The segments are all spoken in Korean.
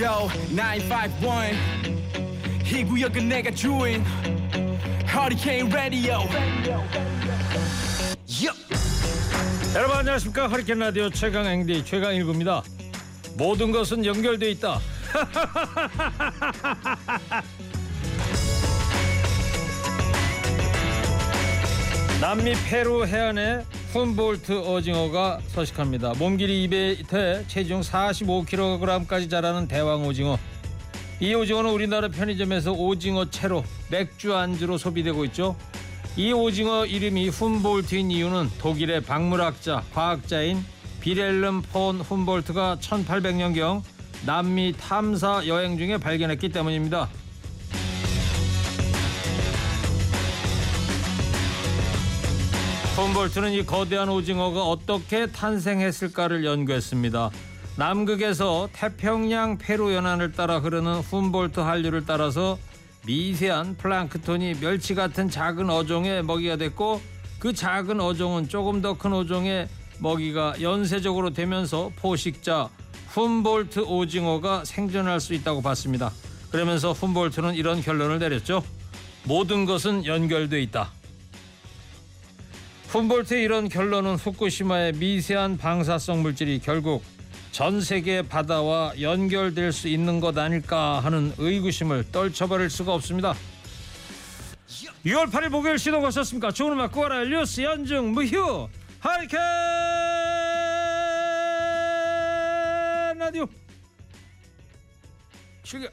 Yo 951 이 구역은 내가 주인. Hurricane Radio. Yo. 여러분 안녕하십니까? 허리케인 라디오 최강 앵디 최강 일구입니다. 모든 것은 연결돼 있다. 남미 페루 해안에 훔볼트 오징어가 서식합니다. 몸길이 2배에 체중 45kg까지 자라는 대왕 오징어. 이 오징어는 우리나라 편의점에서 오징어 채로 맥주 안주로 소비되고 있죠. 이 오징어 이름이 훔볼트인 이유는 독일의 박물학자, 과학자인 비렐름 폰 훔볼트가 1800년경 남미 탐사 여행 중에 발견했기 때문입니다. 훔볼트는 이 거대한 오징어가 어떻게 탄생했을까를 연구했습니다. 남극에서 태평양 페루 연안을 따라 흐르는 훔볼트 한류를 따라서 미세한 플랑크톤이 멸치 같은 작은 어종의 먹이가 됐고 그 작은 어종은 조금 더 큰 어종의 먹이가 연쇄적으로 되면서 포식자 훔볼트 오징어가 생존할 수 있다고 봤습니다. 그러면서 훔볼트는 이런 결론을 내렸죠. 모든 것은 연결돼 있다. 훔볼트의 이런 결론은 후쿠시마의 미세한 방사성 물질이 결국 전 세계 바다와 연결될 수 있는 것 아닐까 하는 의구심을 떨쳐버릴 수가 없습니다. 6월 8일 목요일 시동 거셨습니까? 좋은 음악 구하라 뉴스 연중 무휴 하리케인 라디오 출격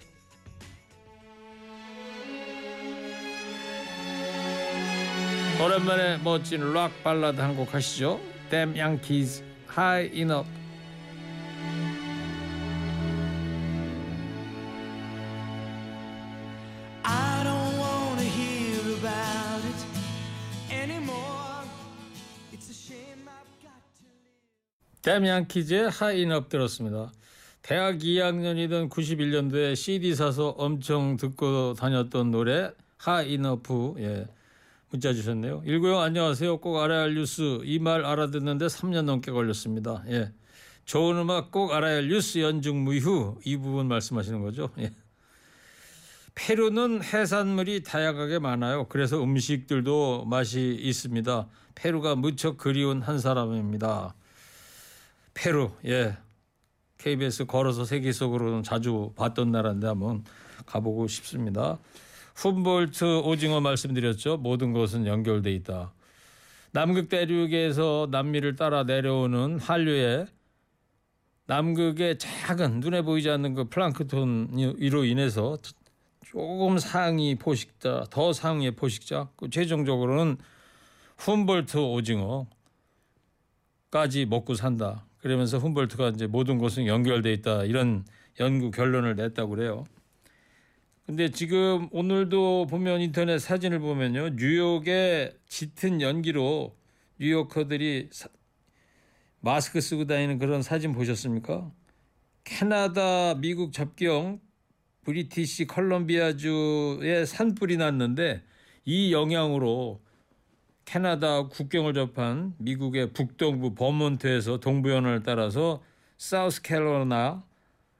오랜만에 멋진 락 발라드 한 곡 하시죠. I've got to live 댐양키즈의 하이업 들었습니다. 대학 2학년이던 91년도에 CD 사서 엄청 듣고 다녔던 노래 High Enough 예. 문자 주셨네요. 190 안녕하세요. 꼭 알아야 할 뉴스 이 말 알아듣는데 3년 넘게 걸렸습니다. 예. 좋은 음악 꼭 알아야 할 뉴스 연중 무휴 이 부분 말씀하시는 거죠. 예. 페루는 해산물이 다양하게 많아요. 그래서 음식들도 맛이 있습니다. 페루가 무척 그리운 한 사람입니다. 페루, 예. KBS 걸어서 세계 속으로는 자주 봤던 나라인데 한번 가보고 싶습니다. 훔볼트 오징어 말씀드렸죠. 모든 것은 연결돼 있다. 남극 대륙에서 남미를 따라 내려오는 한류에 남극의 작은 눈에 보이지 않는 그 플랑크톤으로 인해서 조금 상위 포식자, 더 상위의 포식자, 그 최종적으로는 훔볼트 오징어까지 먹고 산다. 그러면서 훔볼트가 이제 모든 것은 연결돼 있다. 이런 연구 결론을 냈다고 그래요. 근데 지금 오늘도 보면 인터넷 사진을 보면요. 뉴욕의 짙은 연기로 뉴요커들이 사- 마스크 쓰고 다니는 그런 사진 보셨습니까? 캐나다 미국 접경 브리티시 컬럼비아주에 산불이 났는데 이 영향으로 캐나다 국경을 접한 미국의 북동부 버몬트에서 동부연을 따라서 사우스 캐롤라이나,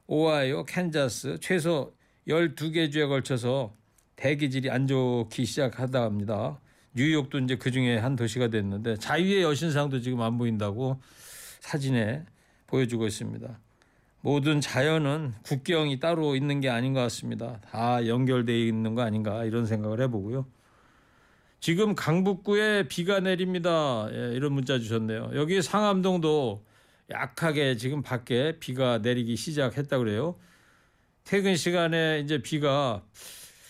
오하이오, 캔자스 최소 12개 주에 걸쳐서 대기질이 안 좋기 시작하다 합니다. 뉴욕도 이제 그 중에 한 도시가 됐는데 자유의 여신상도 지금 안 보인다고 사진에 보여주고 있습니다. 모든 자연은 국경이 따로 있는 게 아닌 것 같습니다. 다 연결되어 있는 거 아닌가 이런 생각을 해보고요. 지금 강북구에 비가 내립니다. 예, 이런 문자 주셨네요. 여기 상암동도 약하게 지금 밖에 비가 내리기 시작했다 그래요. 퇴근 시간에 이제 비가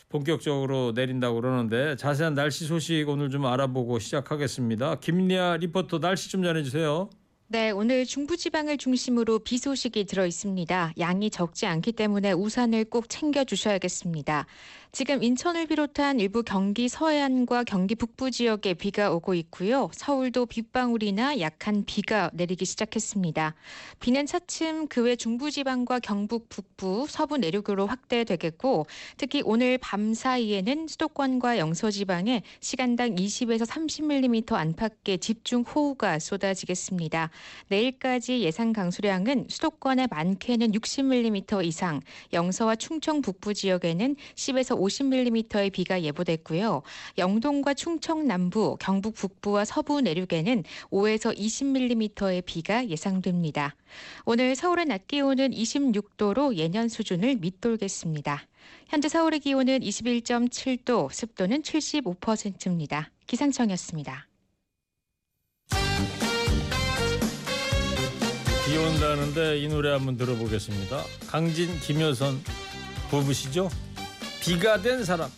본격적으로 내린다고 그러는데 자세한 날씨 소식 오늘 좀 알아보고 시작하겠습니다. 김리아 리포터 날씨 좀 전해주세요. 네, 오늘 중부지방을 중심으로 비 소식이 들어 있습니다. 양이 적지 않기 때문에 우산을 꼭 챙겨 주셔야겠습니다. 지금 인천을 비롯한 일부 경기 서해안과 경기 북부 지역에 비가 오고 있고요. 서울도 빗방울이나 약한 비가 내리기 시작했습니다. 비는 차츰 그 외 중부지방과 경북 북부, 서부 내륙으로 확대되겠고 특히 오늘 밤 사이에는 수도권과 영서지방에 시간당 20에서 30mm 안팎의 집중 호우가 쏟아지겠습니다. 내일까지 예상 강수량은 수도권의 많게는 60mm 이상, 영서와 충청 북부 지역에는 10에서 50mm의 비가 예보됐고요. 영동과 충청 남부, 경북 북부와 서부 내륙에는 5에서 20mm의 비가 예상됩니다. 오늘 서울의 낮 기온은 26도로 예년 수준을 밑돌겠습니다. 현재 서울의 기온은 21.7도, 습도는 75%입니다. 기상청이었습니다. 비 온다는데 이 노래 한번 들어보겠습니다. 강진 김효선 부부시죠? 비가 된 사람.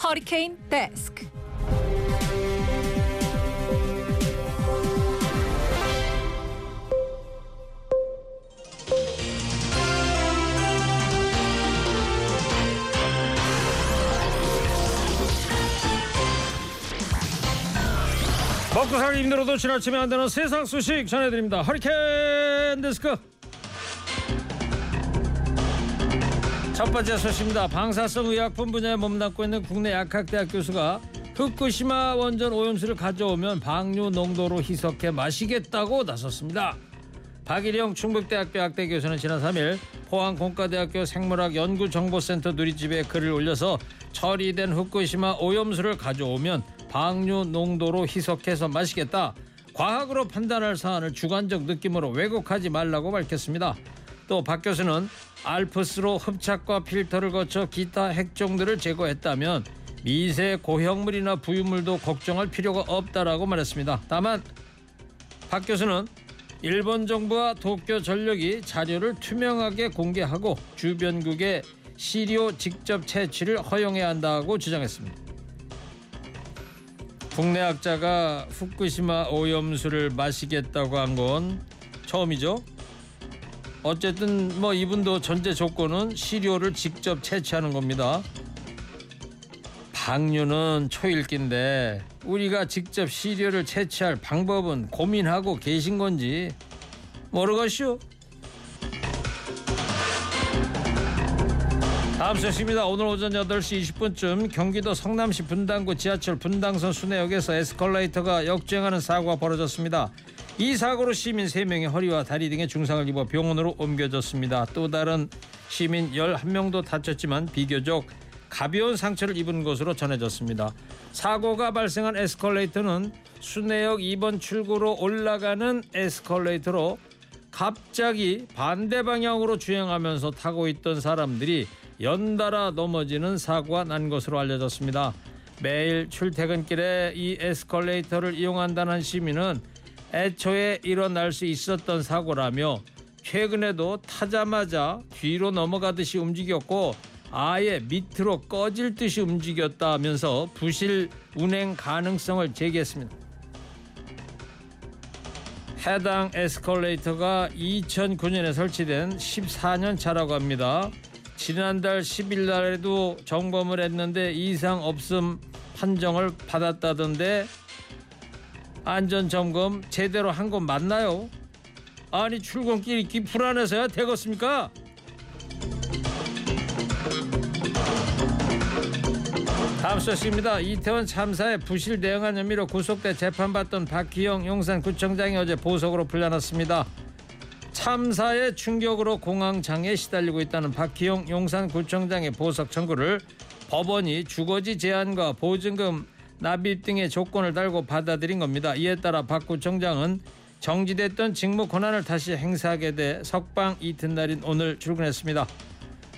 허리케인 데스크. 먹고 살기 힘들어도 지나치면 안 되는 세상 소식 전해드립니다. 허리케인 데스크. 첫 번째 소식입니다. 방사성 의약품 분야에 몸담고 있는 국내 약학대학 교수가 후쿠시마 원전 오염수를 가져오면 방류 농도로 희석해 마시겠다고 나섰습니다. 박일영 충북대학교 약대 교수는 지난 3일 포항 공과대학교 생물학 연구정보센터 누리집에 글을 올려서 처리된 후쿠시마 오염수를 가져오면 방류 농도로 희석해서 마시겠다. 과학으로 판단할 사안을 주관적 느낌으로 왜곡하지 말라고 밝혔습니다. 또 박 교수는 알프스로 흡착과 필터를 거쳐 기타 핵종들을 제거했다면 미세 고형물이나 부유물도 걱정할 필요가 없다라고 말했습니다. 다만 박 교수는 일본 정부와 도쿄 전력이 자료를 투명하게 공개하고 주변국의 시료 직접 채취를 허용해야 한다고 주장했습니다. 국내 학자가 후쿠시마 오염수를 마시겠다고 한 건 처음이죠. 어쨌든 뭐 이분도 전제 조건은 시료를 직접 채취하는 겁니다. 방류는 초일기인데 우리가 직접 시료를 채취할 방법은 고민하고 계신 건지 모르겠슈. 다음 소식입니다. 오늘 오전 8시 20분쯤 경기도 성남시 분당구 지하철 분당선 순회역에서 에스컬레이터가 역주행하는 사고가 벌어졌습니다. 이 사고로 시민 3명이 허리와 다리 등의 중상을 입어 병원으로 옮겨졌습니다. 또 다른 시민 11명도 다쳤지만 비교적 가벼운 상처를 입은 것으로 전해졌습니다. 사고가 발생한 에스컬레이터는 순회역 2번 출구로 올라가는 에스컬레이터로 갑자기 반대 방향으로 주행하면서 타고 있던 사람들이 연달아 넘어지는 사고가 난 것으로 알려졌습니다. 매일 출퇴근길에 이 에스컬레이터를 이용한다는 시민은 애초에 일어날 수 있었던 사고라며 최근에도 타자마자 뒤로 넘어가듯이 움직였고 아예 밑으로 꺼질 듯이 움직였다면서 부실 운행 가능성을 제기했습니다. 해당 에스컬레이터가 2009년에 설치된 14년 차라고 합니다. 지난달 10일 날에도 점검을 했는데 이상 없음 판정을 받았다던데 안전 점검 제대로 한 건 맞나요? 아니 출근길 있기 불안해서야 되겠습니까? 다음 소식입니다. 이태원 참사에 부실 대응한 혐의로 구속돼 재판받던 박희영 용산구청장이 어제 보석으로 풀려났습니다. 참사의 충격으로 공황장애에 시달리고 있다는 박희용 용산구청장의 보석 청구를 법원이 주거지 제한과 보증금 납입 등의 조건을 달고 받아들인 겁니다. 이에 따라 박 구청장은 정지됐던 직무 권한을 다시 행사하게 돼 석방 이튿날인 오늘 출근했습니다.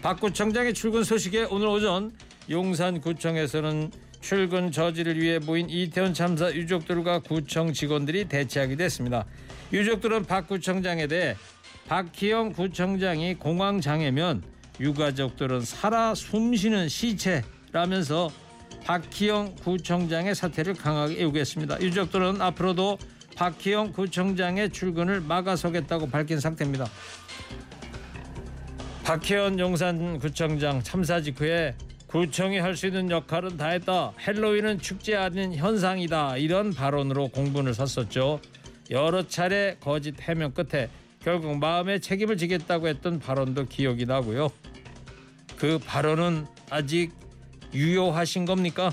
박 구청장의 출근 소식에 오늘 오전 용산구청에서는 출근 저지를 위해 모인 이태원 참사 유족들과 구청 직원들이 대치하기도 했습니다. 유족들은 박 구청장에 대해 박희영 구청장이 공황 장애면 유가족들은 살아 숨쉬는 시체라면서 박희영 구청장의 사퇴를 강하게 요구했습니다. 유족들은 앞으로도 박희영 구청장의 출근을 막아서겠다고 밝힌 상태입니다. 박혜원 용산구청장 참사 직후에 구청이 할 수 있는 역할은 다 했다. 헬로윈은 축제 아닌 현상이다. 이런 발언으로 공분을 샀었죠. 여러 차례 거짓 해명 끝에 결국 마음의 책임을 지겠다고 했던 발언도 기억이 나고요. 그 발언은 아직 유효하신 겁니까?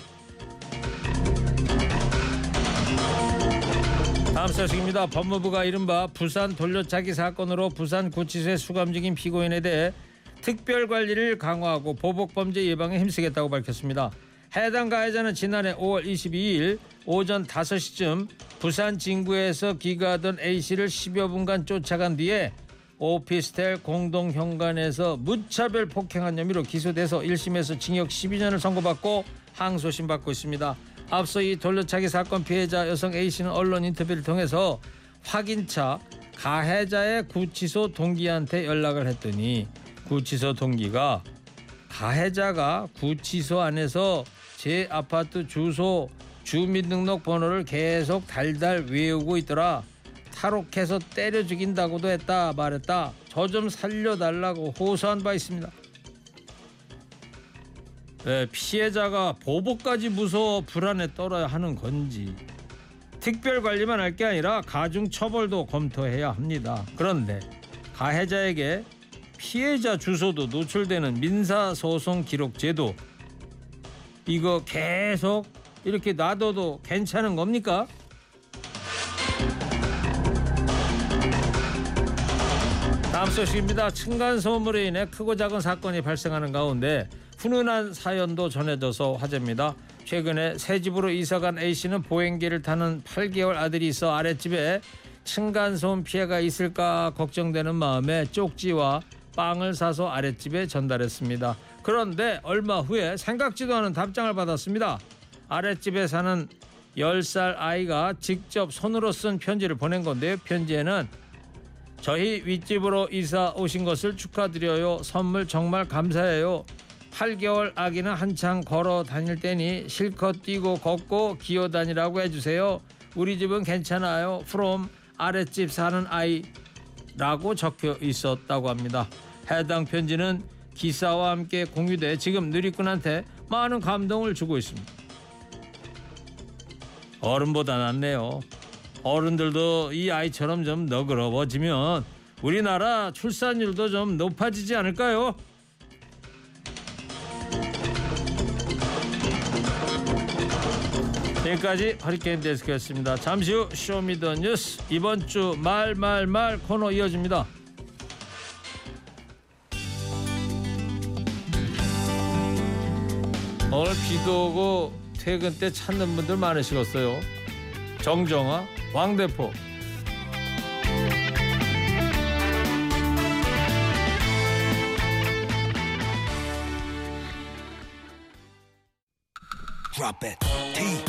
다음 소식입니다. 법무부가 이른바 부산 돌려차기 사건으로 부산 구치소에 수감 중인 피고인에 대해 특별 관리를 강화하고 보복 범죄 예방에 힘쓰겠다고 밝혔습니다. 해당 가해자는 지난해 5월 22일 오전 5시쯤 부산 진구에서 귀가하던 A 씨를 10여 분간 쫓아간 뒤에 오피스텔 공동 현관에서 무차별 폭행한 혐의로 기소돼서 1심에서 징역 12년을 선고받고 항소심 받고 있습니다. 앞서 이 돌려차기 사건 피해자 여성 A 씨는 언론 인터뷰를 통해서 확인차 가해자의 구치소 동기한테 연락을 했더니 구치소 동기가 가해자가 구치소 안에서 제 아파트 주소 주민등록번호를 계속 달달 외우고 있더라. 탈옥해서 때려 죽인다고도 했다 말했다. 저 좀 살려달라고 호소한 바 있습니다. 네, 피해자가 보복까지 무서워 불안에 떨어야 하는 건지 특별 관리만 할 게 아니라 가중 처벌도 검토해야 합니다. 그런데 가해자에게 피해자 주소도 노출되는 민사소송 기록 제도 이거 계속 이렇게 놔둬도 괜찮은 겁니까? 다음 소식입니다. 층간 소음으로 인해 크고 작은 사건이 발생하는 가운데 훈훈한 사연도 전해져서 화제입니다. 최근에 새 집으로 이사간 A 씨는 보행기를 타는 8개월 아들이 있어 아랫집에 층간 소음 피해가 있을까 걱정되는 마음에 쪽지와 빵을 사서 아랫집에 전달했습니다. 그런데 얼마 후에 생각지도 않은 답장을 받았습니다. 아랫집에 사는 10살 아이가 직접 손으로 쓴 편지를 보낸 건데요. 편지에는 저희 윗집으로 이사 오신 것을 축하드려요. 선물 정말 감사해요. 8개월 아기는 한창 걸어 다닐 때니 실컷 뛰고 걷고 기어 다니라고 해주세요. 우리 집은 괜찮아요. from 아랫집 사는 아이 라고 적혀 있었다고 합니다. 해당 편지는 기사와 함께 공유돼 지금 누리꾼한테 많은 감동을 주고 있습니다. 어른보다 낫네요. 어른들도 이 아이처럼 좀 너그러워지면 우리나라 출산율도 좀 높아지지 않을까요? 여기까지 허리케인 데스크였습니다. 잠시 후 쇼미더 뉴스 이번 주 말말말 코너 이어집니다. 오늘 비도 오고 퇴근 때 찾는 분들 많으시겠어요. 정정아, 왕대포. Drop it.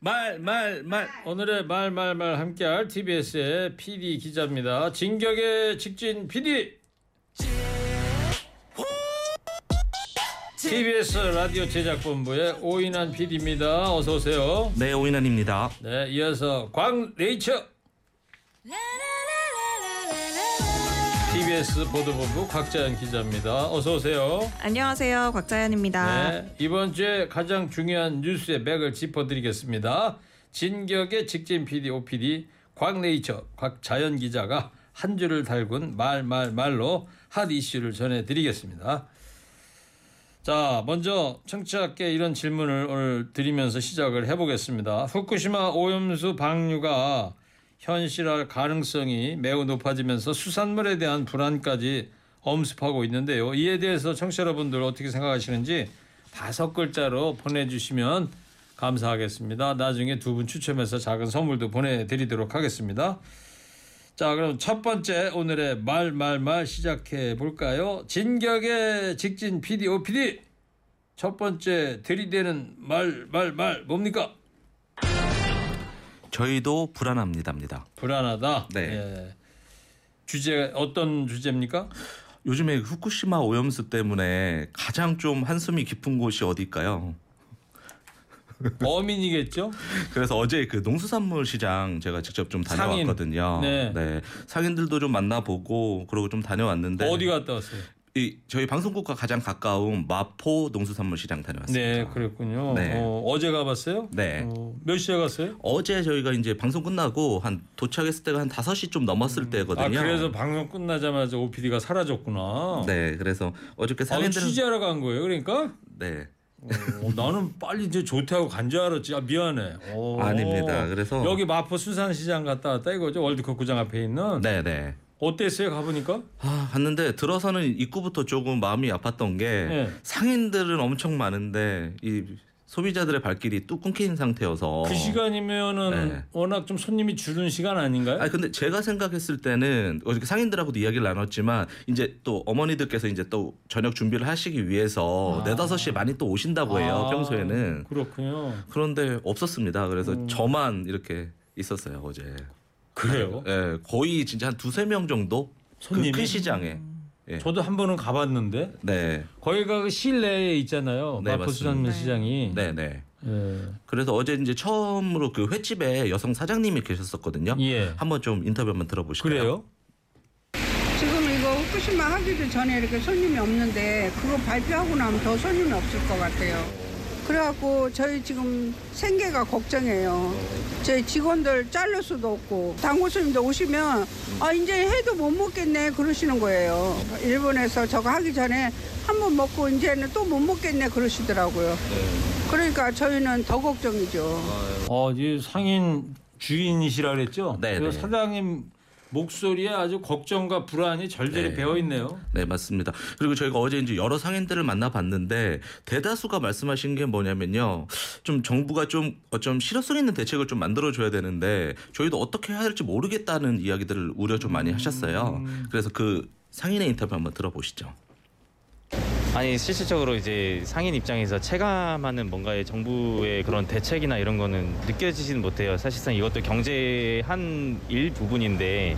말, 말, 말. 오늘의 말, 말, 말 함께할 TBS의 PD 기자입니다. 진격의 직진 PD. TBS 라디오 제작본부의 오인환 PD입니다. 어서 오세요. 네, 오인환입니다. 네, 이어서 광레이처 TBS 보도본부 곽자연 기자입니다. 어서 오세요. 안녕하세요. 곽자연입니다. 네, 이번 주에 가장 중요한 뉴스의 맥을 짚어드리겠습니다. 진격의 직진 PD, OPD 곽네이처 곽자연 기자가 한 줄을 달군 말 말 말로 핫 이슈를 전해드리겠습니다. 자, 먼저 청취자께 이런 질문을 오늘 드리면서 시작을 해보겠습니다. 후쿠시마 오염수 방류가 현실할 가능성이 매우 높아지면서 수산물에 대한 불안까지 엄습하고 있는데요. 이에 대해서 청취자 여러분들 어떻게 생각하시는지 다섯 글자로 보내주시면 감사하겠습니다. 나중에 두 분 추첨해서 작은 선물도 보내드리도록 하겠습니다. 자, 그럼 첫 번째 오늘의 말 말 말 시작해 볼까요? 진격의 직진 PD, OPD. 첫 번째 들이대는 말 말 말 뭡니까? 저희도 불안합니다입니다. 불안하다. 네. 예. 주제 어떤 주제입니까? 요즘에 후쿠시마 오염수 때문에 가장 좀 한숨이 깊은 곳이 어디일까요? 어민이겠죠? 그래서 어제 그 농수산물 시장 제가 직접 좀 다녀왔거든요. 네. 상인들도 좀 만나보고 그러고 좀 다녀왔는데 어디 갔다 왔어요? 이 저희 방송국과 가장 가까운 마포 농수산물 시장 다녀왔습니다. 네, 그랬군요. 네. 어, 어제 가봤어요? 네. 어, 몇 시에 갔어요? 어제 저희가 이제 방송 끝나고 한 도착했을 때가 한 5시 좀 넘었을 때거든요. 아, 그래서 방송 끝나자마자 OPD가 사라졌구나. 네, 그래서 어저께 아, 상인들은 취재하러 간 거예요. 그러니까? 네. 어, 나는 빨리 이제 조퇴하고 간 줄 알았지. 아, 미안해. 어. 아닙니다. 그래서 여기 마포 수산시장 갔다 왔다 이거죠. 월드컵 구장 앞에 있는. 네, 네. 어땠어요? 가보니까? 아, 갔는데 들어서는 입구부터 조금 마음이 아팠던 게 네. 상인들은 엄청 많은데 이 소비자들의 발길이 뚝 끊긴 상태여서 그 시간이면은 네. 워낙 좀 손님이 줄은 시간 아닌가요? 아니 근데 제가 생각했을 때는 어저께 상인들하고도 이야기를 나눴지만 이제 또 어머니들께서 이제 또 저녁 준비를 하시기 위해서 아. 네다섯 시에 많이 또 오신다고 해요 아, 평소에는 그렇군요. 그런데 없었습니다 그래서 음. 저만 이렇게 있었어요 어제 그래요? 예 거의 진짜 한 두세 명 정도 손님이? 그큰 시장에 예. 저도 한 번은 가봤는데 네 거기가 그 실내에 있잖아요. 네, 마포 수산물 맞습니다. 시장이. 네, 네. 예. 그래서 어제 이제 처음으로 그 횟집에 여성 사장님이 계셨었거든요. 예. 한번 좀 인터뷰 한번 들어보실까요? 그래요? 지금 이거 후쿠시마 하기도 전에 이렇게 손님이 없는데 그거 발표하고 나면 더 손님이 없을 것 같아요. 그래갖고 저희 지금 생계가 걱정이에요. 저희 직원들 자를 수도 없고 당구 손님들 오시면 아 이제 해도 못 먹겠네 그러시는 거예요. 일본에서 저거 하기 전에 한 번 먹고 이제는 또 못 먹겠네 그러시더라고요. 그러니까 저희는 더 걱정이죠. 어, 이 상인 주인이시라 그랬죠? 네, 그 네. 사장님 목소리에 아주 걱정과 불안이 절절히 네. 배어 있네요. 네, 맞습니다. 그리고 저희가 어제 이제 여러 상인들을 만나봤는데 대다수가 말씀하신 게 뭐냐면요. 좀 정부가 좀 어쩜 실효성 있는 대책을 좀 만들어 줘야 되는데 저희도 어떻게 해야 할지 모르겠다는 이야기들을 우려 좀 많이 하셨어요. 그래서 그 상인의 인터뷰 한번 들어보시죠. 아니 실질적으로 이제 상인 입장에서 체감하는 뭔가의 정부의 그런 대책이나 이런 거는 느껴지지는 못해요. 사실상 이것도 경제의 한 일부분인데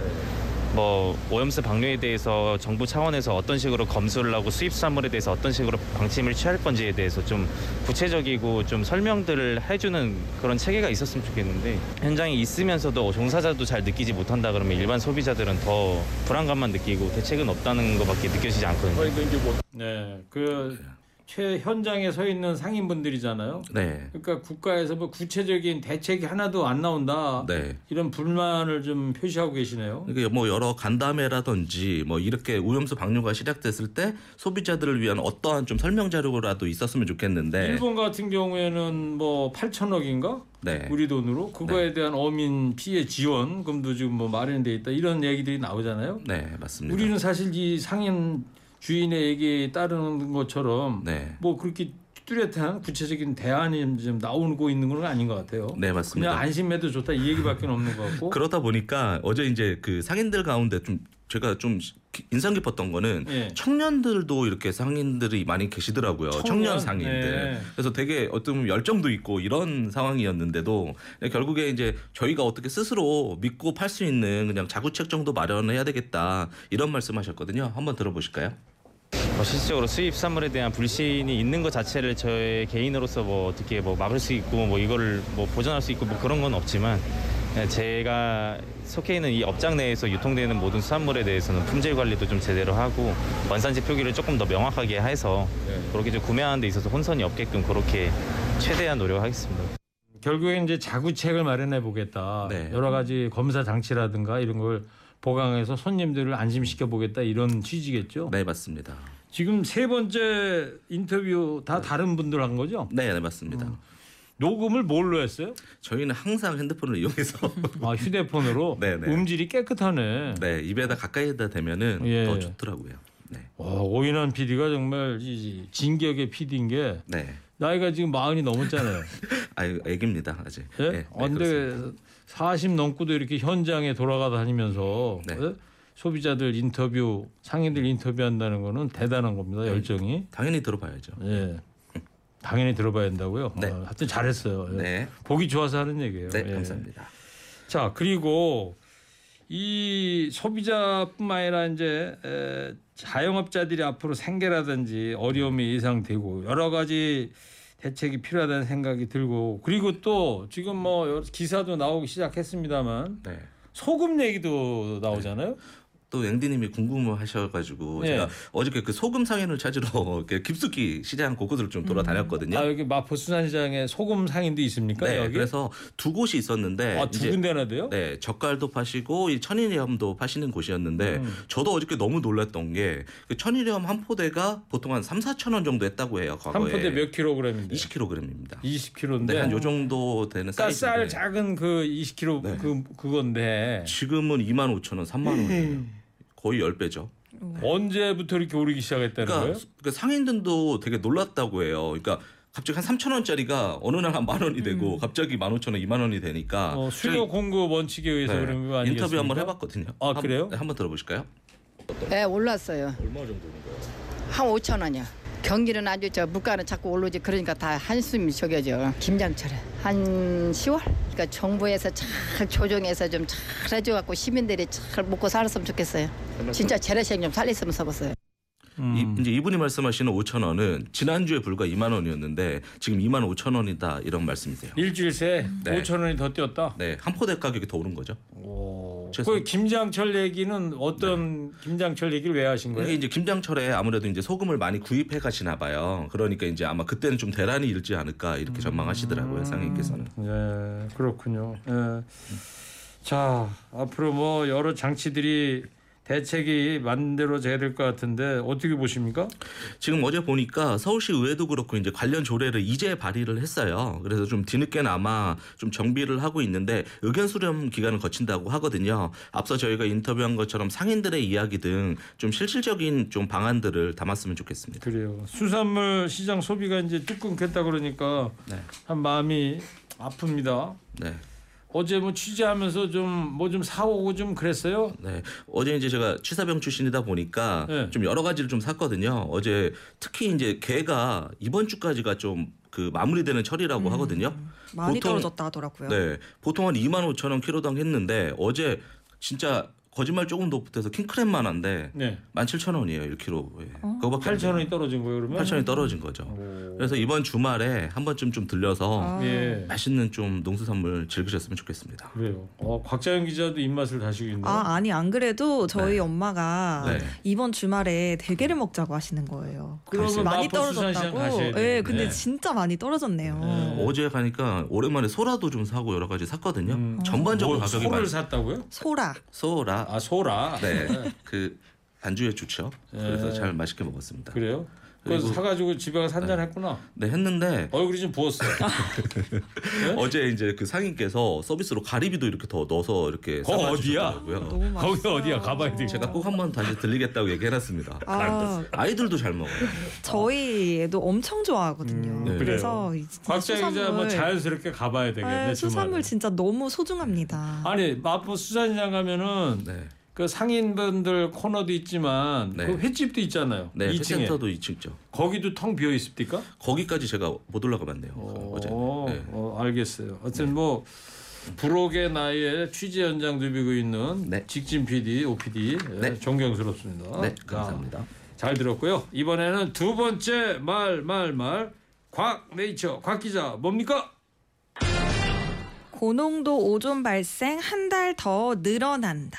뭐 오염수 방류에 대해서 정부 차원에서 어떤 식으로 검수를 하고 수입산물에 대해서 어떤 식으로 방침을 취할 건지에 대해서 좀 구체적이고 좀 설명들을 해주는 그런 체계가 있었으면 좋겠는데 현장에 있으면서도 종사자도 잘 느끼지 못한다 그러면 일반 소비자들은 더 불안감만 느끼고 대책은 없다는 것밖에 느껴지지 않거든요. 네. 그 최 현장에 서 있는 상인분들이잖아요. 네. 그러니까 국가에서 뭐 구체적인 대책이 하나도 안 나온다. 네. 이런 불만을 좀 표시하고 계시네요. 이게 뭐 여러 간담회라든지 뭐 이렇게 오염수 방류가 시작됐을 때 소비자들을 위한 어떠한 좀 설명 자료라도 있었으면 좋겠는데 일본 같은 경우에는 뭐 8천억인가? 네. 우리 돈으로 그거에 대한 어민 피해 지원금도 지금 뭐 마련돼 있다 이런 얘기들이 나오잖아요. 네, 맞습니다. 우리는 사실 이 상인 주인의 얘기에 따르는 것처럼 네. 뭐 그렇게 뚜렷한 구체적인 대안이 좀 나오고 있는 건 아닌 것 같아요. 네, 맞습니다. 그냥 안심해도 좋다 이 얘기밖에 없는 것 같고. 그러다 보니까 어제 이제 그 상인들 가운데 좀 제가 좀 인상 깊었던 거는 예. 청년들도 이렇게 상인들이 많이 계시더라고요. 청년, 청년? 상인들. 네. 그래서 되게 어떤 보면 열정도 있고 이런 상황이었는데도 결국에 이제 저희가 어떻게 스스로 믿고 팔 수 있는 그냥 자구책 정도 마련해야 되겠다 이런 말씀하셨거든요. 한번 들어보실까요? 뭐 실질적으로 수입산물에 대한 불신이 있는 것 자체를 저의 개인으로서 뭐 어떻게 뭐 막을 수 있고 뭐 이거를 뭐 보전할 수 있고 뭐 그런 건 없지만 그냥 제가 속해 있는 이 업장 내에서 유통되는 모든 수산물에 대해서는 품질 관리도 좀 제대로 하고 원산지 표기를 조금 더 명확하게 해서 그렇게 좀 구매하는 데 있어서 혼선이 없게끔 그렇게 최대한 노력하겠습니다. 결국엔 이제 자구책을 마련해 보겠다. 네. 여러 가지 검사 장치라든가 이런 걸 보강해서 손님들을 안심시켜 보겠다 이런 취지겠죠. 네, 맞습니다. 지금 세 번째 인터뷰 다 다른 분들 한 거죠? 네, 네 맞습니다. 음. 녹음을 뭘로 했어요? 저희는 항상 핸드폰을 이용해서 아 휴대폰으로 네, 네. 음질이 깨끗하네. 네, 입에다 가까이다 대면은 예. 더 좋더라고요. 네. 와, 오인환 PD가 정말 이 진격의 PD인 게 네. 나이가 지금 마흔이 넘었잖아요. 아유, 애기입니다, 아직. 예? 네, 네, 아, 근데 40 넘고도 이렇게 현장에 돌아가 다니면서 네. 예? 소비자들 인터뷰, 상인들 인터뷰한다는 거는 대단한 겁니다. 열정이. 당연히 들어봐야죠. 예. 당연히 들어봐야 된다고요. 네. 어, 하여튼 잘했어요. 예. 네. 보기 좋아서 하는 얘기예요. 네, 예. 감사합니다. 자 그리고 이 소비자뿐만 아니라 이제 에, 자영업자들이 앞으로 생계라든지 어려움이 예상되고 여러 가지 대책이 필요하다는 생각이 들고 그리고 또 지금 뭐 기사도 나오기 시작했습니다만 네. 소금 얘기도 나오잖아요. 또 앵디님이 궁금하셔가지고 네. 제가 어저께 그 소금 상인을 찾으러 깊숙이 시장 곳곳을 좀 돌아다녔거든요. 아 여기 마포 수산시장에 소금 상인도 있습니까? 네, 여기? 그래서 두 곳이 있었는데 아, 두 군데나 돼요? 네, 젓갈도 파시고 이 천일염도 파시는 곳이었는데 음. 저도 어저께 너무 놀랐던 게 그 천일염 한 포대가 보통 한 3, 4천 원 정도 했다고 해요. 한 과거에. 포대 몇 킬로그램인데? 20kg입니다. 20kg인데. 네, 한요 정도 되는 그러니까 쌀 작은 그 20kg 네. 그 그건데 지금은 2만 5천 원, 3만 원이에요. 거의 10배죠. 언제부터 이렇게 오르기 시작했다는 그러니까, 거예요? 그 상인들도 되게 놀랐다고 해요. 그러니까 갑자기 한 3천 원짜리가 어느 날 한 만 원이 되고 갑자기 15,000원, 2만 원이 되니까 어, 수요 공급 원칙에 의해서 네, 그런 거 아니겠습니까? 인터뷰 한번 해봤거든요. 아, 한- 그래요? 네, 한번 들어보실까요? 네, 올랐어요. 얼마 정도인 거예요? 한 5천 원이요. 경기는 안 좋죠. 물가는 자꾸 오르지. 그러니까 다 한숨이 저겨져. 김장철에 한 10월. 그러니까 정부에서 잘 조정해서 좀 잘 해줘갖고 시민들이 잘 먹고 살았으면 좋겠어요. 진짜 재래식 좀 살렸으면 좋겠어요. 음. 이, 이제 이분이 말씀하시는 5천 원은 지난주에 불과 2만 원이었는데 지금 2만 5천 원이다 이런 말씀이세요. 일주일 새 네. 5천 원이 더 뛰었다. 네, 한 포대 가격이 더 오른 거죠. 오. 그 김장철 얘기는 어떤 김장철 얘기를 왜 하신 거예요? 이제 김장철에 아무래도 이제 소금을 많이 구입해 가시나 봐요. 그러니까 이제 아마 그때는 좀 대란이 일지 않을까 이렇게 전망하시더라고요 상인께서는. 네, 그렇군요. 예. 자, 앞으로 뭐 여러 장치들이 대책이 만들어져야 될 것 같은데 어떻게 보십니까? 지금 어제 보니까 서울시 의회도 그렇고 이제 관련 조례를 이제 발의를 했어요. 그래서 좀 뒤늦게나마 좀 정비를 하고 있는데 의견 수렴 기간을 거친다고 하거든요. 앞서 저희가 인터뷰한 것처럼 상인들의 이야기 등 좀 실질적인 좀 방안들을 담았으면 좋겠습니다. 그래요. 수산물 시장 소비가 이제 뚝 끊겠다 그러니까 네. 한 마음이 아픕니다. 네. 어제 뭐 취재하면서 좀 뭐 좀 사오고 좀 그랬어요. 네. 어제 이제 제가 취사병 출신이다 보니까 네. 좀 여러 가지를 좀 샀거든요. 어제 특히 이제 개가 이번 주까지가 좀 그 마무리되는 철이라고 하거든요. 많이 보통- 떨어졌다 하더라고요. 네. 보통 한 2만 5천 원 키로당 했는데 어제 진짜 거짓말 조금 더 붙어서 킹크랩만 한데 네. 17,000원이에요, 1kg에. 그거밖에 8천 원이 떨어진 거예요, 그러면? 8,000원이 떨어진 거죠. 오. 그래서 이번 주말에 한 번쯤 좀 들려서 아. 예. 맛있는 좀 농수산물 즐기셨으면 좋겠습니다. 그래요. 어, 곽자연 기자도 입맛을 다시고 있네요. 아 아니 안 그래도 저희 네. 엄마가 네. 이번 주말에 대게를 먹자고 하시는 거예요. 그러면 많이 떨어졌다고. 예, 되는데. 근데 진짜 많이 떨어졌네요. 네. 어제 가니까 오랜만에 소라도 좀 사고 여러 가지 샀거든요. 음. 전반적으로 뭐 가격이 소를 많이 샀다고요? 소라. 소라 아 소라. 네. 그 반주에 좋죠. 그래서 네. 잘 맛있게 먹었습니다. 그래요? 그래서 사가지고 집에 가서 한잔 했구나. 네, 했는데 얼굴이 좀 부었어. 네? 어제 이제 그 상인께서 서비스로 가리비도 이렇게 더 넣어서 이렇게 거 어디야? 거기 어디야? 가봐야 되겠다. 제가 꼭 한번 다시 들리겠다고 얘기해놨습니다. 아, 아이들도 잘 먹어요. 저희 애도 엄청 좋아하거든요. 음, 네. 그래서 곽자 기자 뭐 자연스럽게 가봐야 되겠네. 네, 수산물 주말에. 진짜 너무 소중합니다. 아니 마포 수산시장 가면은 네. 그 상인분들 코너도 있지만 네. 그 횟집도 있잖아요. 네, 2층에 센터도 2층죠. 거기도 텅 비어 있습니까? 거기까지 제가 못 올라가 봤네요. 어제. 어, 네. 어, 알겠어요. 하여튼 뭐 부록의 나이에 취재 현장 누비고 있는 네. 직진 PD, OPD 예, 네. 존경스럽습니다. 네, 자, 감사합니다. 잘 들었고요. 이번에는 두 번째 말 말 말 곽 네이처 곽 기자 뭡니까? 고농도 오존 발생 한 달 더 늘어난다.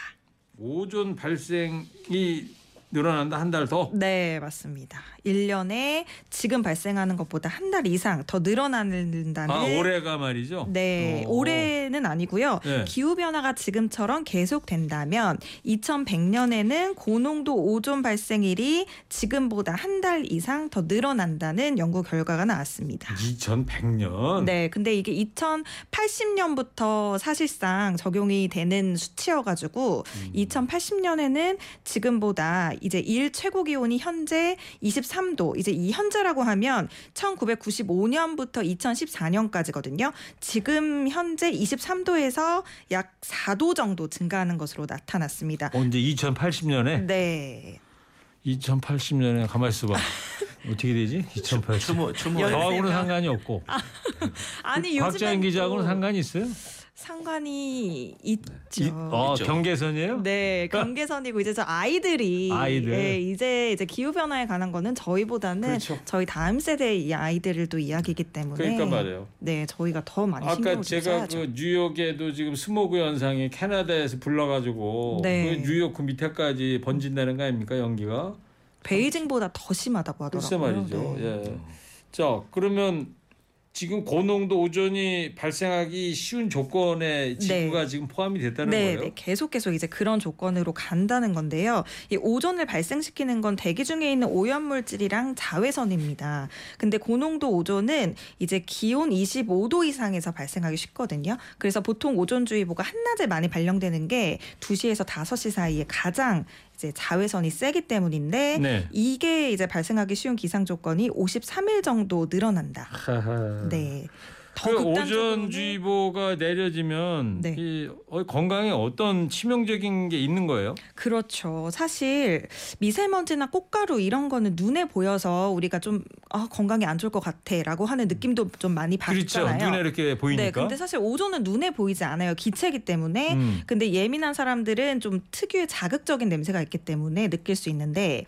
오존 발생이 늘어난다 한 달 더. 네, 맞습니다. 1년에 지금 발생하는 것보다 한 달 이상 더 늘어난다는 아 올해가 말이죠. 네, 어. 올해는 아니고요. 네. 기후 변화가 지금처럼 계속된다면 2100년에는 고농도 오존 발생일이 지금보다 한 달 이상 더 늘어난다는 연구 결과가 나왔습니다. 2100년. 네, 근데 이게 2080년부터 사실상 적용이 되는 수치여 가지고 음. 2080년에는 지금보다 이제 일 최고 기온이 현재 23도, 이제 이 현재라고 하면 1995년부터 2014년까지거든요. 지금 현재 23도에서 약 4도 정도 증가하는 것으로 나타났습니다. 언제 2080년에? 네. 2080년에 가만 있어 봐. 어떻게 되지? 2008. 추모 추모 연- 저하고는. 상관이 없고 아니 곽자연 요즘엔 기자하고는 또 상관이 있어요? 상관이 있죠. 이- 어, 있죠. 경계선이에요? 네, 경계선이고 이제 저 아이들이 아이들. 예, 이제 이제 기후 변화에 관한 거는 저희보다는 그렇죠. 저희 다음 세대의 이 아이들을 또 이야기이기 때문에 그러니까 말이에요. 네, 저희가 더 많이 아까 제가 써야죠. 그 뉴욕에도 지금 스모그 현상이 캐나다에서 불러가지고 네. 그 뉴욕 그 밑에까지 번진다는 거 아닙니까 연기가? 베이징보다 더 심하다고 글쎄 하더라고요. 말이죠. 네. 예. 자 그러면 지금 고농도 오존이 발생하기 쉬운 조건에 지구가 지금 포함이 됐다는 네, 거예요. 네, 계속 계속 이제 그런 조건으로 간다는 건데요. 이 오존을 발생시키는 건 대기 중에 있는 오염 물질이랑 자외선입니다. 근데 고농도 오존은 이제 기온 25도 이상에서 발생하기 쉽거든요. 그래서 보통 오존주의보가 한낮에 많이 발령되는 게 2시에서 5시 사이에 가장 이제 자외선이 세기 때문인데 네. 이게 이제 발생하기 쉬운 기상 조건이 53일 정도 늘어난다. 하하. 네. 더그 오존주의보가 내려지면 네. 이 어, 건강에 어떤 치명적인 게 있는 거예요? 그렇죠. 사실 미세먼지나 꽃가루 이런 거는 눈에 보여서 우리가 좀 아, 건강에 안 좋을 것 같아라고 하는 느낌도 좀 많이 그렇죠. 받잖아요. 눈에 이렇게 보이니까. 네, 근데 사실 오존은 눈에 보이지 않아요. 기체이기 때문에. 음. 근데 예민한 사람들은 좀 특유의 자극적인 냄새가 있기 때문에 느낄 수 있는데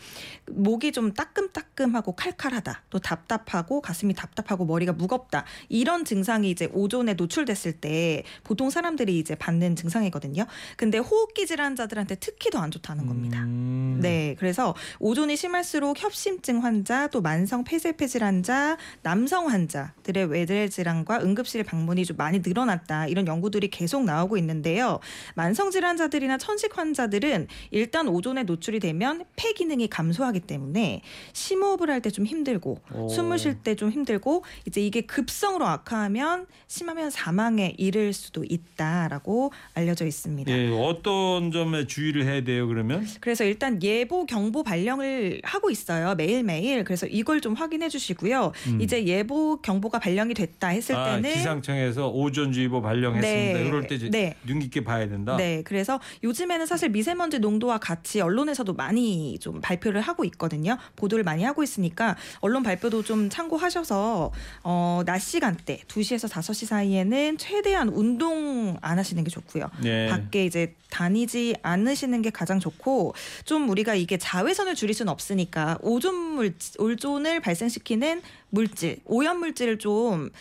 목이 좀 따끔따끔하고 칼칼하다. 또 답답하고 가슴이 답답하고 머리가 무겁다. 이런 증 상이 이제 오존에 노출됐을 때 보통 사람들이 이제 받는 증상이거든요. 근데 호흡기 질환자들한테 특히 더 안 좋다는 겁니다. 음. 네, 그래서 오존이 심할수록 협심증 환자, 또 만성 폐쇄폐 질환자, 남성 환자들의 외래 질환과 응급실 방문이 좀 많이 늘어났다 이런 연구들이 계속 나오고 있는데요. 만성 질환자들이나 천식 환자들은 일단 오존에 노출이 되면 폐 기능이 감소하기 때문에 심호흡을 할 때 좀 힘들고 오. 숨을 쉴 때 좀 힘들고 이제 이게 급성으로 악화 하면 심하면 사망에 이를 수도 있다라고 알려져 있습니다. 예, 어떤 점에 주의를 해야 돼요, 그러면? 그래서 일단 예보 경보 발령을 하고 있어요 매일매일 그래서 이걸 좀 확인해 주시고요 음. 이제 예보 경보가 발령이 됐다 했을 아, 때는 기상청에서 오존주의보 발령했습니다. 네. 이럴 때 네. 눈 깊게 봐야 된다. 네, 그래서 요즘에는 사실 미세먼지 농도와 같이 언론에서도 많이 좀 발표를 하고 있거든요. 보도를 많이 하고 있으니까 언론 발표도 좀 참고하셔서 어, 낮 시간대 2시에서 5시 사이에는 최대한 운동 안 하시는 게 좋고요. 네. 밖에 이제 다니지 않으시는 게 가장 좋고 좀 우리가 이게 자외선을 줄일 수는 없으니까 오존 물질, 오존을 발생시키는 물질, 오염 물질을 좀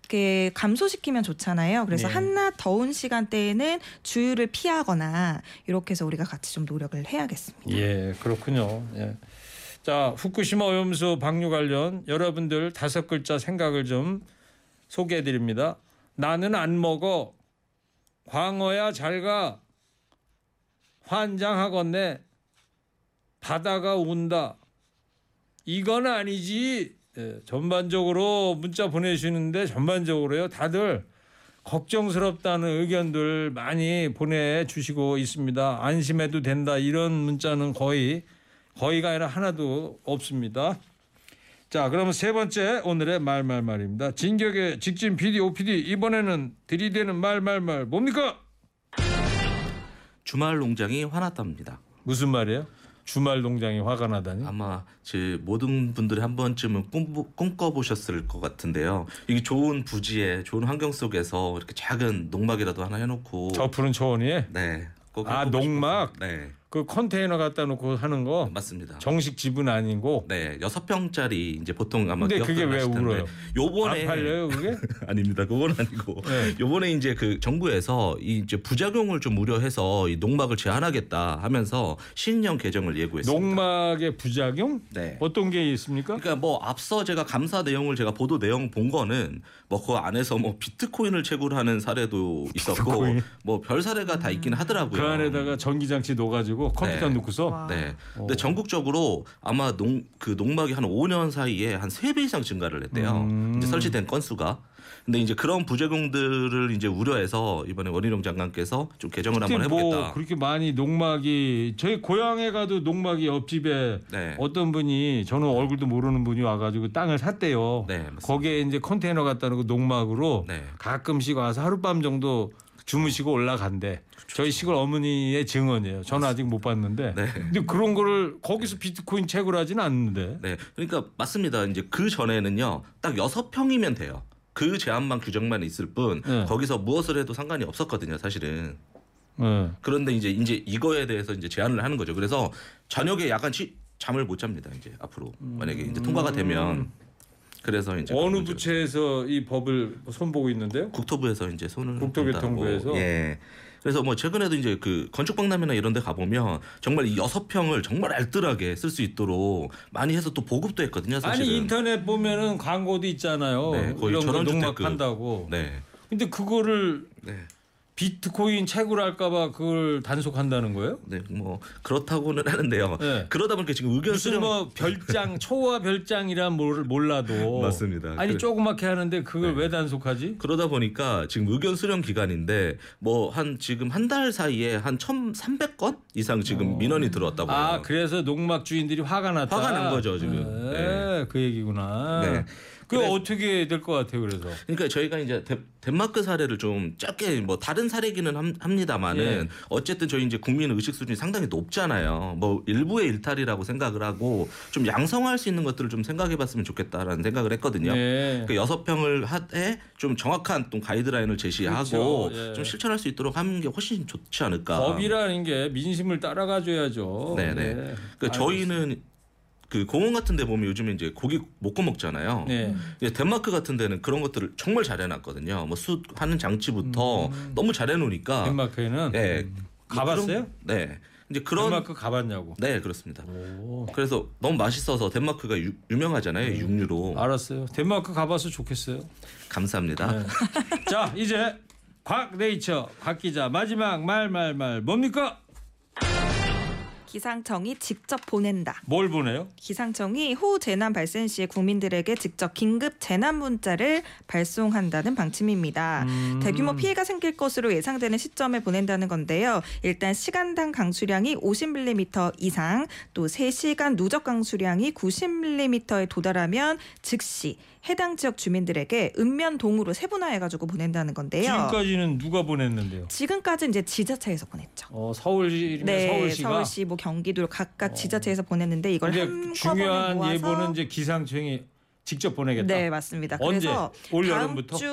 이렇게 감소시키면 좋잖아요. 그래서 네. 한낮 더운 시간대에는 주유를 피하거나 이렇게 해서 우리가 같이 좀 노력을 해야겠습니다. 예, 그렇군요. 예. 자, 후쿠시마 오염수 방류 관련 여러분들 다섯 글자 생각을 좀 소개해 드립니다. 나는 안 먹어. 광어야 잘 가. 환장하겠네. 바다가 운다. 이건 아니지. 예, 전반적으로 문자 보내주시는데 전반적으로요. 다들 걱정스럽다는 의견들 많이 보내주시고 있습니다. 안심해도 된다 이런 문자는 거의 거의가 아니라 하나도 없습니다. 자, 그러면 세 번째 오늘의 말말말입니다. 진격의 직진 PD, OPD 이번에는 들이대는 말말말 뭡니까? 주말 농장이 화났답니다. 무슨 말이에요? 주말 농장이 화가 나다니? 아마 제 모든 분들이 한 번쯤은 꿈, 꿈꿔보셨을 것 같은데요. 이게 좋은 부지에 좋은 환경 속에서 이렇게 작은 농막이라도 하나 해놓고 저 푸른 초원이에 네. 꼭 아, 농막? 싶어서. 네, 그 컨테이너 갖다 놓고 하는 거 맞습니다. 정식 집은 아니고 네, 여섯 평짜리 이제 보통 아마 근데 그게 왜 울어요? 요번에 안 팔려요 그게? 아닙니다. 그건 아니고 네. 요번에 이제 그 정부에서 이 이제 부작용을 좀 우려해서 이 농막을 제한하겠다 하면서 신령 개정을 예고했습니다. 농막의 부작용? 네. 어떤 게 있습니까? 그러니까 뭐 앞서 제가 감사 내용을 제가 보도 내용 본 거는 뭐 그 안에서 뭐 비트코인을 채굴하는 사례도 있었고? 뭐 별 사례가 다 있긴 하더라고요. 그 안에다가 전기장치 넣어가지고 컴퓨터 네. 와. 네. 어. 근데 전국적으로 아마 농 그 농막이 한 5년 사이에 한 3배 이상 증가를 했대요. 음. 이제 설치된 건수가. 근데 이제 그런 부작용들을 이제 우려해서 이번에 원희룡 장관께서 좀 개정을 한번 뭐 해보겠다. 그렇게 많이 농막이 저희 고향에 가도 농막이 옆집에 네. 어떤 분이 저는 얼굴도 모르는 분이 와가지고 땅을 샀대요. 네, 맞습니다. 거기에 이제 컨테이너 갖다 놓고 농막으로 네. 가끔씩 와서 하룻밤 정도 주무시고 올라간대. 저희 시골 어머니의 증언이에요. 저는 아직 못 봤는데. 네. 근데 그런 거를 거기서 비트코인 채굴하지는 않는데. 네, 그러니까 맞습니다. 이제 그 전에는요, 딱 여섯 평이면 돼요. 그 제한만 규정만 있을 뿐 네. 거기서 무엇을 해도 상관이 없었거든요, 사실은. 네. 그런데 이제 이제 이거에 대해서 이제 제한을 하는 거죠. 그래서 저녁에 약간 치, 잠을 못 잡니다. 이제 앞으로 만약에 이제 통과가 되면 그래서 이제 어느 부처에서 이 법을 손보고 있는데요? 국토부에서 이제 손을 국토교통부에서? 예. 그래서 뭐 최근에도 이제 그 건축박람회나 이런 데 가보면 정말 이 여섯 평을 정말 알뜰하게 쓸 수 있도록 많이 해서 또 보급도 했거든요, 사실은. 아니 인터넷 보면은 광고도 있잖아요. 네, 거의 이런 거 전원주택급. 농막한다고. 네. 근데 그거를 네. 비트코인 채굴할까봐 그걸 단속한다는 거예요? 네, 뭐 그렇다고는 하는데요. 네. 그러다 보니까 지금 의견 수렴 뭐 별장 초와 별장이란 뭘 몰라도 맞습니다. 아니 그래- 조그맣게 하는데 그걸 네. 왜 단속하지? 그러다 보니까 지금 의견 수렴 기간인데 뭐 한 지금 한 달 사이에 한 1,300건 이상 지금 민원이 들어왔다고 해요. 아 그래서 농막 주인들이 화가 났다. 화가 난 거죠, 지금. 네, 그 얘기구나. 네. 그 그래서- 어떻게 될 것 같아요, 그래서? 그러니까 저희가 이제 데, 덴마크 사례를 좀 짧게 뭐 다른 사례기는 함- 합니다만은 예. 어쨌든 저희 이제 국민 의식 수준이 상당히 높잖아요. 뭐 일부의 일탈이라고 생각을 하고 좀 양성화할 수 있는 것들을 좀 생각해봤으면 좋겠다라는 생각을 했거든요. 네. 그 여섯 평을 하되 좀 정확한 또 가이드라인을 제시하고 그렇죠. 예. 좀 실천할 수 있도록 하는 게 훨씬 좋지 않을까. 법이라는 게 민심을 따라가줘야죠. 네네. 네. 그 저희는 그 공원 같은 데 보면 요즘에 이제 고기 못 구워 먹잖아요. 네. 이제 덴마크 같은 데는 그런 것들을 정말 잘 해놨거든요. 뭐 숯 하는 장치부터 너무 잘 해놓으니까. 음. 덴마크에는 네. 음. 뭐 가봤어요? 그런- 네. 이제 그런 덴마크 가봤냐고. 네 그렇습니다. 오. 그래서 너무 맛있어서 덴마크가 유, 유명하잖아요. 네. 육류로. 알았어요. 덴마크 가봐서 좋겠어요. 감사합니다. 네. 자 이제 곽 네이처 곽 기자 마지막 말 말 말 뭡니까? 기상청이 직접 보낸다. 뭘 보내요? 기상청이 호우 재난 발생 시에 국민들에게 직접 긴급 재난 문자를 발송한다는 방침입니다. 음. 대규모 피해가 생길 것으로 예상되는 시점에 보낸다는 건데요. 일단 시간당 강수량이 50mm 이상, 또 3시간 누적 강수량이 90mm에 도달하면 즉시 해당 지역 주민들에게 읍면동으로 세분화해가지고 보낸다는 건데요. 지금까지는 누가 보냈는데요? 지금까지 이제 지자체에서 보냈죠. 어, 서울시면 네, 서울시가. 서울시, 뭐 경기도 각각 지자체에서 보냈는데 이걸 한꺼번에 중요한 모아서 예보는 이제 기상청이 직접 보내겠다. 네 맞습니다. 언제? 그래서 올 다음 여름부터? 주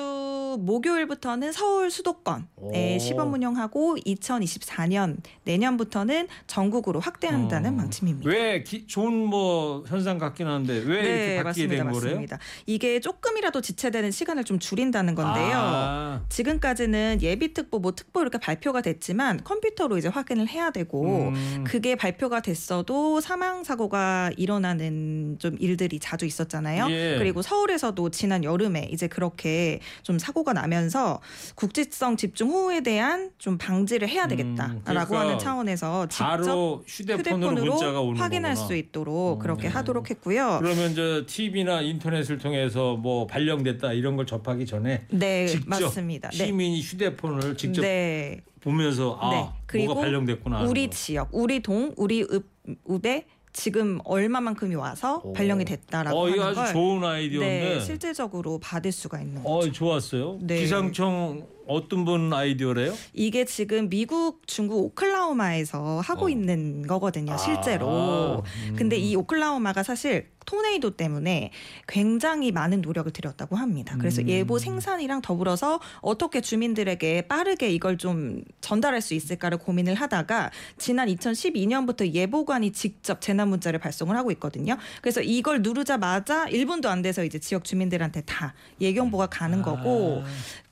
목요일부터는 서울 수도권에 오. 시범 운영하고 2024년 내년부터는 전국으로 확대한다는 어. 방침입니다. 왜 기, 좋은 뭐 현상 같긴 한데 왜 이렇게 바뀌게 된 거래요? 네, 맞습니다. 이게 조금이라도 지체되는 시간을 좀 줄인다는 건데요. 아, 지금까지는 예비특보, 뭐 특보 이렇게 발표가 됐지만 컴퓨터로 이제 확인을 해야 되고 음. 그게 발표가 됐어도 사망 사고가 일어나는 좀 일들이 자주 있었잖아요. 예. 그리고 서울에서도 지난 여름에 이제 그렇게 좀 사고 가 나면서 국지성 집중 호우에 대한 좀 방지를 해야 되겠다라고 음, 그러니까 하는 차원에서 직접 바로 휴대폰으로, 오는 확인할 거구나. 수 있도록 그렇게 음. 하도록 했고요. 그러면 저 TV나 인터넷을 통해서 뭐 발령됐다 이런 걸 접하기 전에 네, 직접 맞습니다. 네. 시민이 휴대폰을 직접 네. 보면서 아 네. 그리고 뭐가 발령됐구나. 우리 거. 지역, 우리 동, 우리 읍, 읍에 지금 얼마만큼이 와서 오. 발령이 됐다라고 어, 하는 아주 걸 좋은 아이디어인데. 네, 실질적으로 받을 수가 있는 어, 거죠. 좋았어요. 네. 기상청 어떤 분 아이디어래요? 이게 지금 미국, 중국 오클라호마에서 하고 어. 있는 거거든요, 실제로. 아, 음. 근데 이 오클라호마가 사실 토네이도 때문에 굉장히 많은 노력을 들였다고 합니다. 그래서 음. 예보 생산이랑 더불어서 어떻게 주민들에게 빠르게 이걸 좀 전달할 수 있을까를 고민을 하다가 지난 2012년부터 예보관이 직접 재난 문자를 발송을 하고 있거든요. 그래서 이걸 누르자마자 1분도 안 돼서 이제 지역 주민들한테 다 예경보가 가는 거고.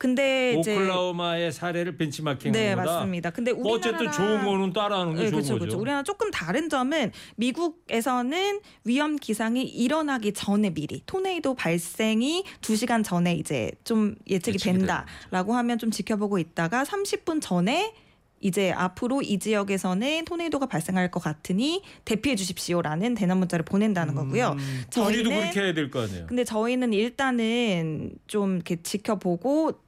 아, 근데 이제 오클라호마의 사례를 벤치마킹한 네 거다. 맞습니다. 근데 뭐 우리나라 어쨌든 좋은 거는 따라하는 게 네, 좋은 그렇죠, 거죠. 그렇죠. 우리나라 조금 다른 점은 미국에서는 위험 기상이 일어나기 전에 미리 토네이도 발생이 2시간 전에 이제 좀 예측이 된다라고 하면 좀 지켜보고 있다가 30분 전에 이제 앞으로 이 지역에서는 토네이도가 발생할 것 같으니 대피해 주십시오라는 대난 문자를 보낸다는 거고요. 음, 저희는- 우리도 그렇게 해야 될 거 아니에요. 근데 저희는 일단은 좀 이렇게 지켜보고 막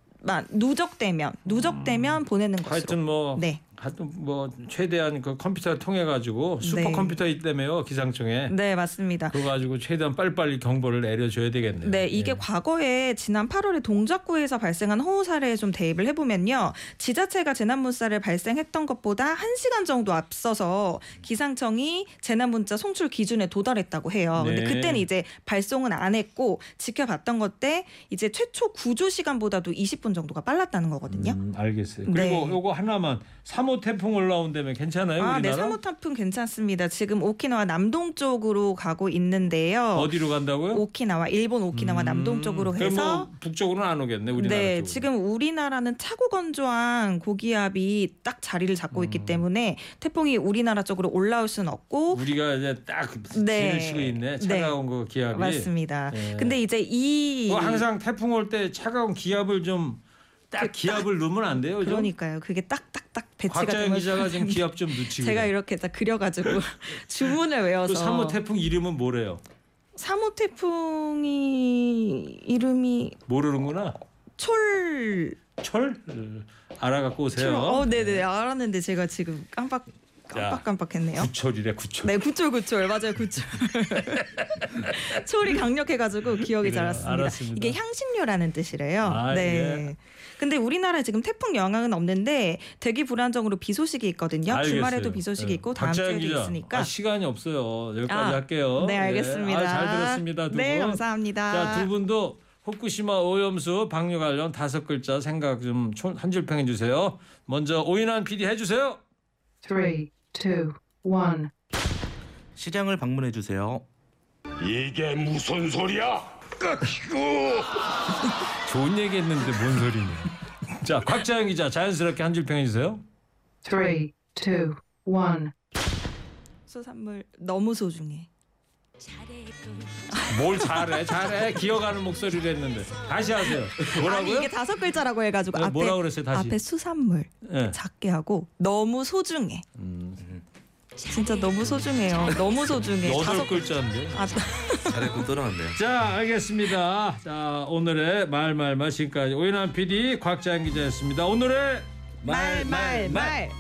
누적되면 누적되면 보내는 것으로 하여튼 뭐 네. 하여튼 뭐 최대한 그 컴퓨터 통해 가지고 네. 슈퍼컴퓨터 있다며요 기상청에. 네, 맞습니다. 그거 가지고 최대한 빨리빨리 경보를 내려줘야 되겠네요. 네, 이게 예. 과거에 지난 8월에 동작구에서 발생한 호우 사례에 좀 대입을 해보면요. 지자체가 재난 문자를 발생했던 것보다 1 시간 정도 앞서서 기상청이 재난 문자 송출 기준에 도달했다고 해요. 근데 네. 그때는 이제 발송은 안 했고 지켜봤던 것 때 이제 최초 구조 시간보다도 20분 정도가 빨랐다는 거거든요. 음, 알겠어요. 네. 그리고 요거 하나만 3호 태풍 올라온다면 괜찮아요, 아, 네, 우리나라? 3호 태풍 괜찮습니다. 지금 오키나와 남동 쪽으로 가고 있는데요. 어디로 간다고요? 오키나와 일본 오키나와 음, 남동 쪽으로 그럼 해서 뭐 북쪽으로는 안 오겠네, 우리나라 네, 쪽으로. 지금 우리나라는 차고 건조한 고기압이 딱 자리를 잡고 음. 있기 때문에 태풍이 우리나라 쪽으로 올라올 수는 없고 우리가 이제 딱 네. 치고 있네. 네. 차가운 그 기압이. 맞습니다. 예. 근데 이제 이 뭐 항상 태풍 올 때 차가운 기압을 좀 딱그 기압을 넣으면 안 돼요, 좀? 그러니까요. 그게 딱딱딱 배치가 되면 기자가 좀 기압 좀 넣지. 제가 이렇게 딱 그려가지고 주문을 외워서 그 3호 태풍 이름은 뭐래요? 3호 태풍이 이름이 모르는구나. 철철 어, 알아갖고 오세요. 철. 어, 네네 알았는데 제가 지금 깜빡 깜빡깜빡했네요. 구철이래 구철. 네, 구철 구철 맞아요, 구철. 철이 강력해가지고 기억이 잘 그래요, 났습니다. 알았습니다. 이게 향신료라는 뜻이래요. 아, 네. 예. 근데 우리나라에 지금 태풍 영향은 없는데 대기 불안정으로 비 소식이 있거든요. 알겠어요. 주말에도 비 소식이 네. 있고 다음 주에도 기자. 있으니까. 아, 시간이 없어요. 여기까지 아, 할게요. 네, 예. 알겠습니다. 아, 잘 들었습니다. 두 네, 분. 감사합니다. 자, 두 분도 후쿠시마 오염수 방류 관련 다섯 글자 생각 좀 한 줄 평해 주세요. 먼저 오인환 PD 해 주세요. three, two, one. 시장을 방문해 주세요. 이게 무슨 소리야? 끄이고 좋은 얘기 했는데 뭔 소리냐. 자, 곽자연 기자 자연스럽게 한 줄 평해 주세요. Three, two, one. 수산물 너무 소중해. 뭘 잘해? 잘해. 기어가는 목소리를 했는데. 다시 하세요. 아니 뭐라고요? 이게 다섯 글자라고 해가지고 네, 앞에 뭐라 그랬어요? 다시. 앞에 수산물 예. 작게 하고 너무 소중해. 진짜 너무 소중해요. 너무 소중해. 여덟 글자인데. 아, 잘했고 떨어졌네요. 자, 알겠습니다. 자, 오늘의 말말말 지금까지 오인환 PD, 곽자연 기자였습니다. 오늘의 말, 말, 말.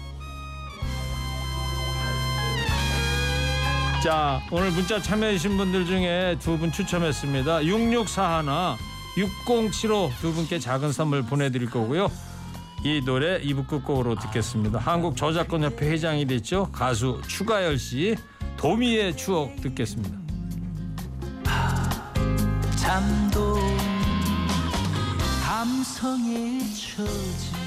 자, 오늘 문자 참여해주신 분들 중에 두 분 추첨했습니다. 6641, 6075 두 분께 작은 선물 보내드릴 거고요. 이 노래 2부 끝곡으로 듣겠습니다. 한국저작권협회 회장이 됐죠. 가수 추가열 씨, 도미의 추억 듣겠습니다. 잠도 감성에 처진